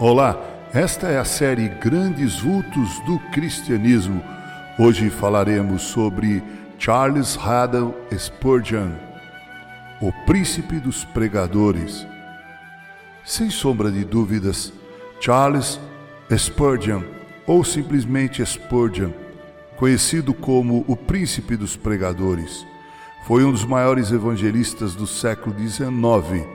Olá, esta é a série Grandes Vultos do Cristianismo. Hoje falaremos sobre Charles Haddon Spurgeon, o príncipe dos pregadores. Sem sombra de dúvidas, Charles Spurgeon, ou simplesmente Spurgeon, conhecido como o príncipe dos pregadores, foi um dos maiores evangelistas do século XIX.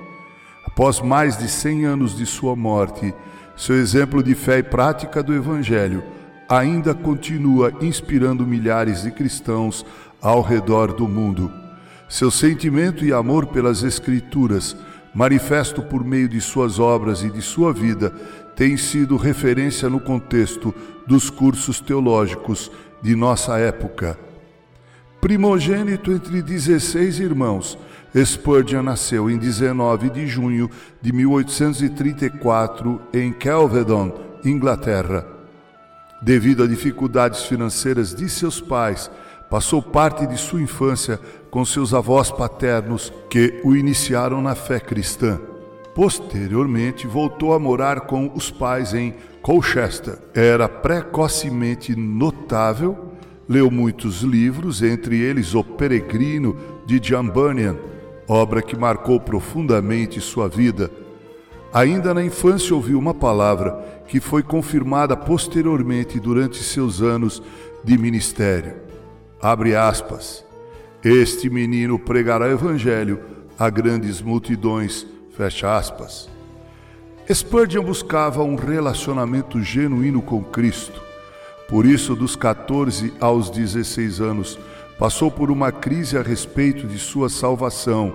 Após mais de 100 anos de sua morte, seu exemplo de fé e prática do Evangelho ainda continua inspirando milhares de cristãos ao redor do mundo. Seu sentimento e amor pelas Escrituras, manifesto por meio de suas obras e de sua vida, tem sido referência no contexto dos cursos teológicos de nossa época. Primogênito entre 16 irmãos, Spurgeon nasceu em 19 de junho de 1834 em Kelvedon, Inglaterra. Devido a dificuldades financeiras de seus pais, passou parte de sua infância com seus avós paternos que o iniciaram na fé cristã. Posteriormente, voltou a morar com os pais em Colchester. Era precocemente notável, leu muitos livros, entre eles O Peregrino de John Bunyan, obra que marcou profundamente sua vida. Ainda na infância ouviu uma palavra que foi confirmada posteriormente durante seus anos de ministério. Abre aspas. Este menino pregará evangelho a grandes multidões. Fecha aspas. Spurgeon buscava um relacionamento genuíno com Cristo. Por isso, dos 14 aos 16 anos, passou por uma crise a respeito de sua salvação.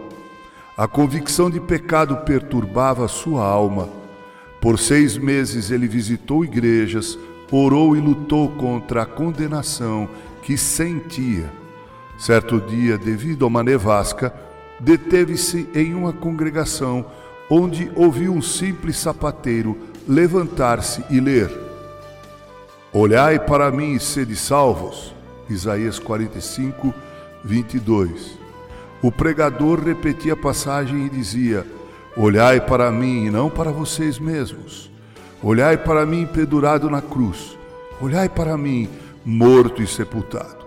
A convicção de pecado perturbava sua alma. Por seis meses ele visitou igrejas, orou e lutou contra a condenação que sentia. Certo dia, devido a uma nevasca, deteve-se em uma congregação onde ouviu um simples sapateiro levantar-se e ler: Olhai para mim e sede salvos. Isaías 45, 22. O pregador repetia a passagem e dizia: Olhai para mim e não para vocês mesmos. Olhai para mim pendurado na cruz. Olhai para mim morto e sepultado.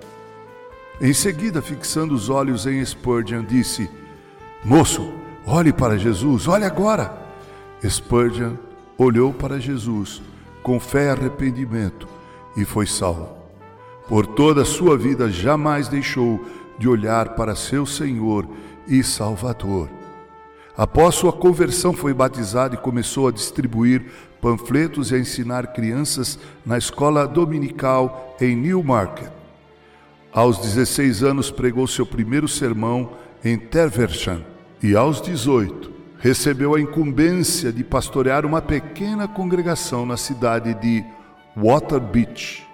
Em seguida, fixando os olhos em Spurgeon, disse: Moço, olhe para Jesus, olhe agora. Spurgeon olhou para Jesus com fé e arrependimento e foi salvo. Por toda a sua vida jamais deixou de olhar para seu Senhor e Salvador. Após sua conversão, foi batizado e começou a distribuir panfletos e a ensinar crianças na escola dominical em Newmarket. Aos 16 anos, pregou seu primeiro sermão em Terversham e, aos 18, recebeu a incumbência de pastorear uma pequena congregação na cidade de Water Beach.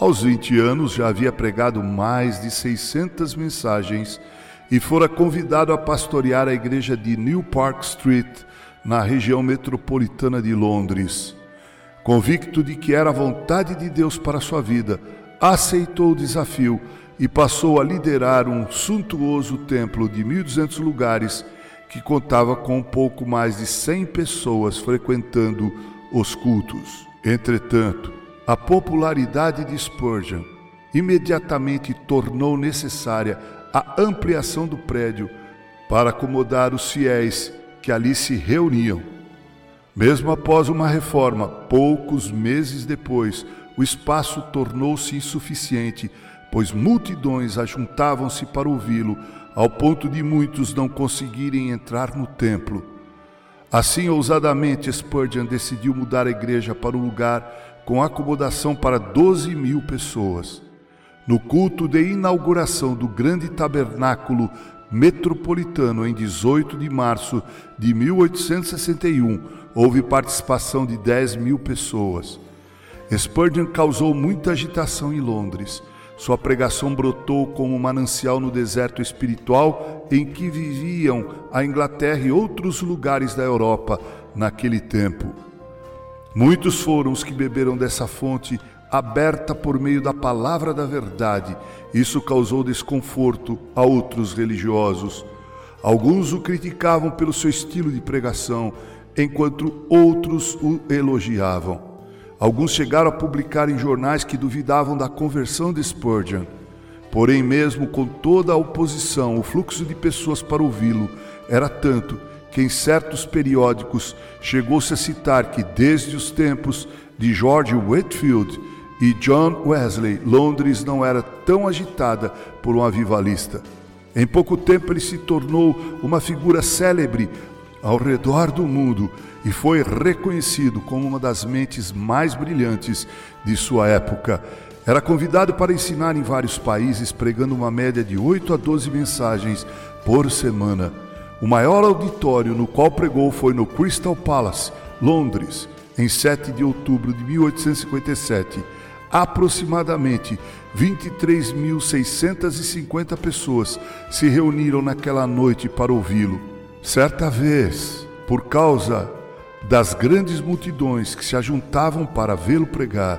Aos 20 anos já havia pregado mais de 600 mensagens e fora convidado a pastorear a igreja de New Park Street, na região metropolitana de Londres. Convicto de que era a vontade de Deus para sua vida, aceitou o desafio e passou a liderar um suntuoso templo de 1.200 lugares que contava com um pouco mais de 100 pessoas frequentando os cultos. Entretanto, a popularidade de Spurgeon imediatamente tornou necessária a ampliação do prédio para acomodar os fiéis que ali se reuniam. Mesmo após uma reforma, poucos meses depois, o espaço tornou-se insuficiente, pois multidões ajuntavam-se para ouvi-lo, ao ponto de muitos não conseguirem entrar no templo. Assim, ousadamente, Spurgeon decidiu mudar a igreja para um lugar com acomodação para 12 mil pessoas. No culto de inauguração do grande tabernáculo metropolitano em 18 de março de 1861, houve participação de 10 mil pessoas. Spurgeon causou muita agitação em Londres. Sua pregação brotou como um manancial no deserto espiritual em que viviam a Inglaterra e outros lugares da Europa naquele tempo. Muitos foram os que beberam dessa fonte aberta por meio da palavra da verdade. Isso causou desconforto a outros religiosos. Alguns o criticavam pelo seu estilo de pregação, enquanto outros o elogiavam. Alguns chegaram a publicar em jornais que duvidavam da conversão de Spurgeon. Porém, mesmo com toda a oposição, o fluxo de pessoas para ouvi-lo era tanto que em certos periódicos chegou-se a citar que desde os tempos de George Whitfield e John Wesley, Londres não era tão agitada por um avivalista. Em pouco tempo ele se tornou uma figura célebre ao redor do mundo e foi reconhecido como uma das mentes mais brilhantes de sua época. Era convidado para ensinar em vários países, pregando uma média de 8 a 12 mensagens por semana. O maior auditório no qual pregou foi no Crystal Palace, Londres, em 7 de outubro de 1857 aproximadamente 23.650 pessoas se reuniram naquela noite para ouvi-lo. Certa vez, por causa das grandes multidões que se ajuntavam para vê-lo pregar,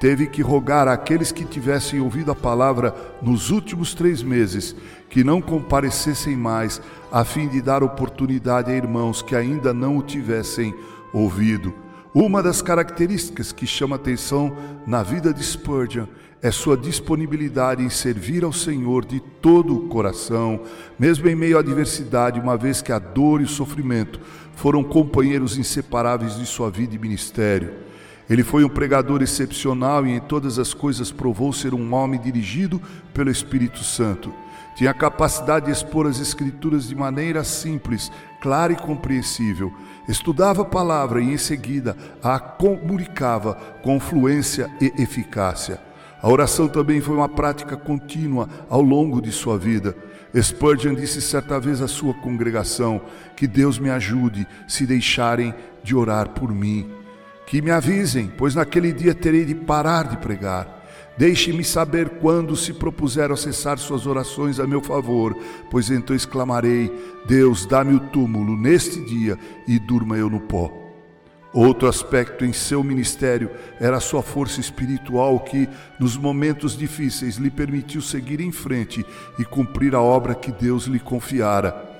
teve que rogar àqueles que tivessem ouvido a palavra nos últimos três meses que não comparecessem mais, a fim de dar oportunidade a irmãos que ainda não o tivessem ouvido. Uma das características que chama atenção na vida de Spurgeon é sua disponibilidade em servir ao Senhor de todo o coração, mesmo em meio à adversidade, uma vez que a dor e o sofrimento foram companheiros inseparáveis de sua vida e ministério. Ele foi um pregador excepcional e em todas as coisas provou ser um homem dirigido pelo Espírito Santo. Tinha a capacidade de expor as Escrituras de maneira simples, clara e compreensível. Estudava a palavra e, em seguida, a comunicava com fluência e eficácia. A oração também foi uma prática contínua ao longo de sua vida. Spurgeon disse certa vez à sua congregação: Que Deus me ajude se deixarem de orar por mim. Que me avisem, pois naquele dia terei de parar de pregar. Deixe-me saber quando se propuseram cessar suas orações a meu favor, pois então exclamarei: Deus, dá-me o túmulo neste dia e durma eu no pó. Outro aspecto em seu ministério era a sua força espiritual que, nos momentos difíceis, lhe permitiu seguir em frente e cumprir a obra que Deus lhe confiara.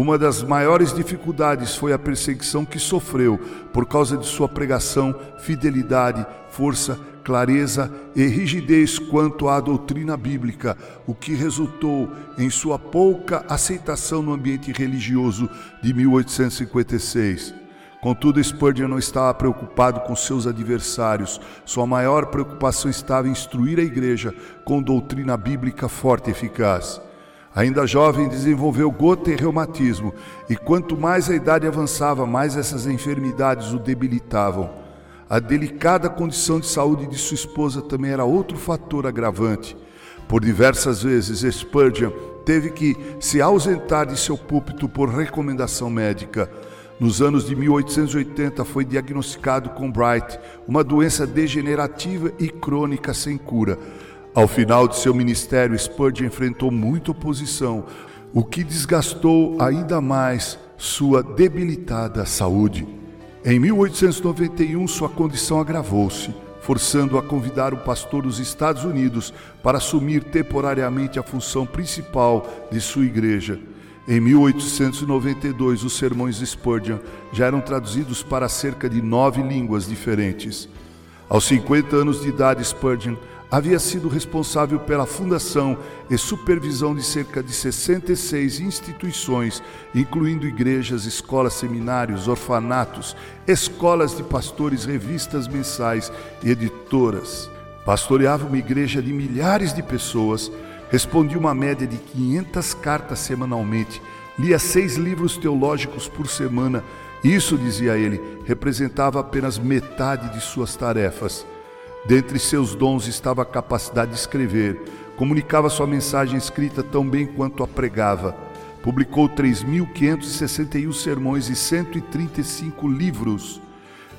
Uma das maiores dificuldades foi a perseguição que sofreu por causa de sua pregação, fidelidade, força clareza e rigidez quanto à doutrina bíblica, o que resultou em sua pouca aceitação no ambiente religioso de 1856. Contudo, Spurgeon não estava preocupado com seus adversários. Sua maior preocupação estava em instruir a igreja com doutrina bíblica forte e eficaz. Ainda jovem, desenvolveu gota e reumatismo, e quanto mais a idade avançava, mais essas enfermidades o debilitavam. A delicada condição de saúde de sua esposa também era outro fator agravante. Por diversas vezes, Spurgeon teve que se ausentar de seu púlpito por recomendação médica. Nos anos de 1880 foi diagnosticado com Bright, uma doença degenerativa e crônica sem cura. Ao final de seu ministério, Spurgeon enfrentou muita oposição, o que desgastou ainda mais sua debilitada saúde. Em 1891, sua condição agravou-se, forçando-o a convidar o pastor dos Estados Unidos para assumir temporariamente a função principal de sua igreja. Em 1892, os sermões de Spurgeon já eram traduzidos para cerca de nove línguas diferentes. Aos 50 anos de idade, Spurgeon havia sido responsável pela fundação e supervisão de cerca de 66 instituições, incluindo igrejas, escolas, seminários, orfanatos, escolas de pastores, revistas mensais e editoras. Pastoreava uma igreja de milhares de pessoas, respondia uma média de 500 cartas semanalmente, lia seis livros teológicos por semana. Isso, dizia ele, representava apenas metade de suas tarefas. Dentre seus dons estava a capacidade de escrever. Comunicava sua mensagem escrita tão bem quanto a pregava. Publicou 3.561 sermões e 135 livros.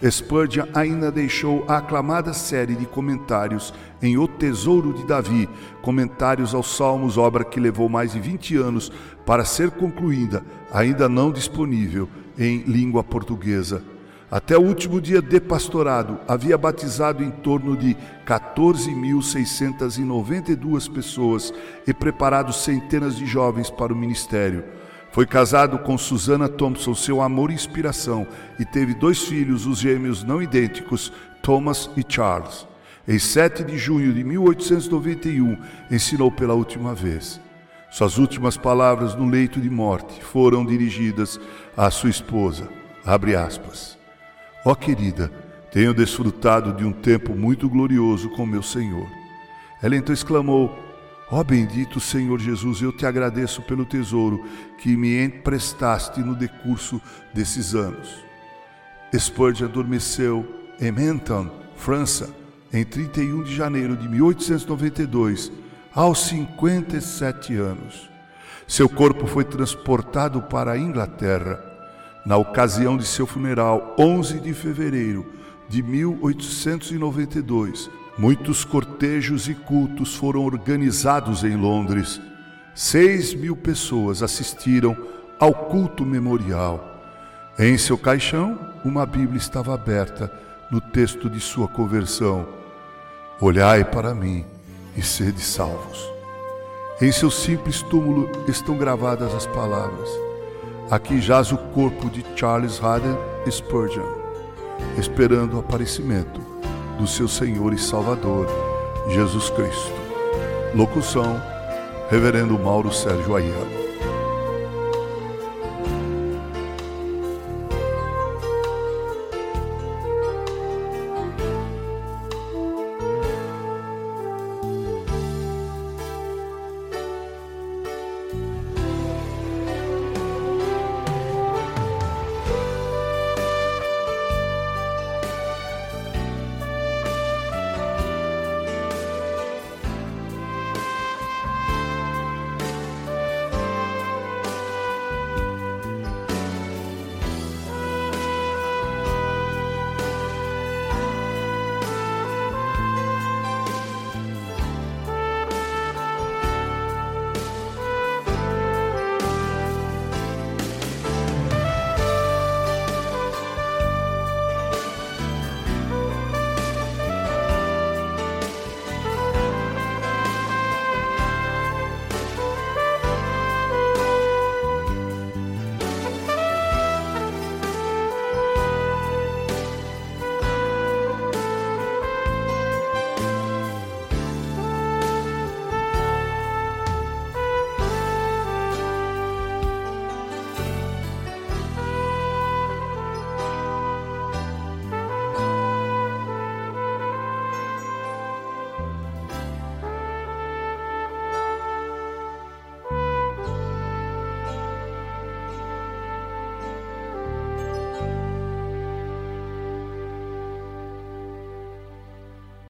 Spurgeon ainda deixou a aclamada série de comentários em O Tesouro de Davi, comentários aos Salmos, obra que levou mais de 20 anos para ser concluída, ainda não disponível em língua portuguesa. Até o último dia de pastorado, havia batizado em torno de 14.692 pessoas e preparado centenas de jovens para o ministério. Foi casado com Susana Thompson, seu amor e inspiração, e teve dois filhos, os gêmeos não idênticos, Thomas e Charles. Em 7 de junho de 1891, ensinou pela última vez. Suas últimas palavras no leito de morte foram dirigidas à sua esposa. Abre aspas. Ó oh, querida, tenho desfrutado de um tempo muito glorioso com meu Senhor. Ela então exclamou: Ó oh, bendito Senhor Jesus, eu te agradeço pelo tesouro que me emprestaste no decurso desses anos. Spurgeon adormeceu em Menton, França, em 31 de janeiro de 1892, aos 57 anos. Seu corpo foi transportado para a Inglaterra. Na ocasião de seu funeral, 11 de fevereiro de 1892, Muitos cortejos e cultos foram organizados em Londres. Seis mil pessoas assistiram ao culto memorial. Em seu caixão, uma Bíblia estava aberta no texto de sua conversão. Olhai para mim e sede salvos. Em seu simples túmulo estão gravadas as palavras: Aqui jaz o corpo de Charles Haddon Spurgeon, esperando o aparecimento do seu Senhor e Salvador, Jesus Cristo. Locução: Reverendo Mauro Sérgio Aiello.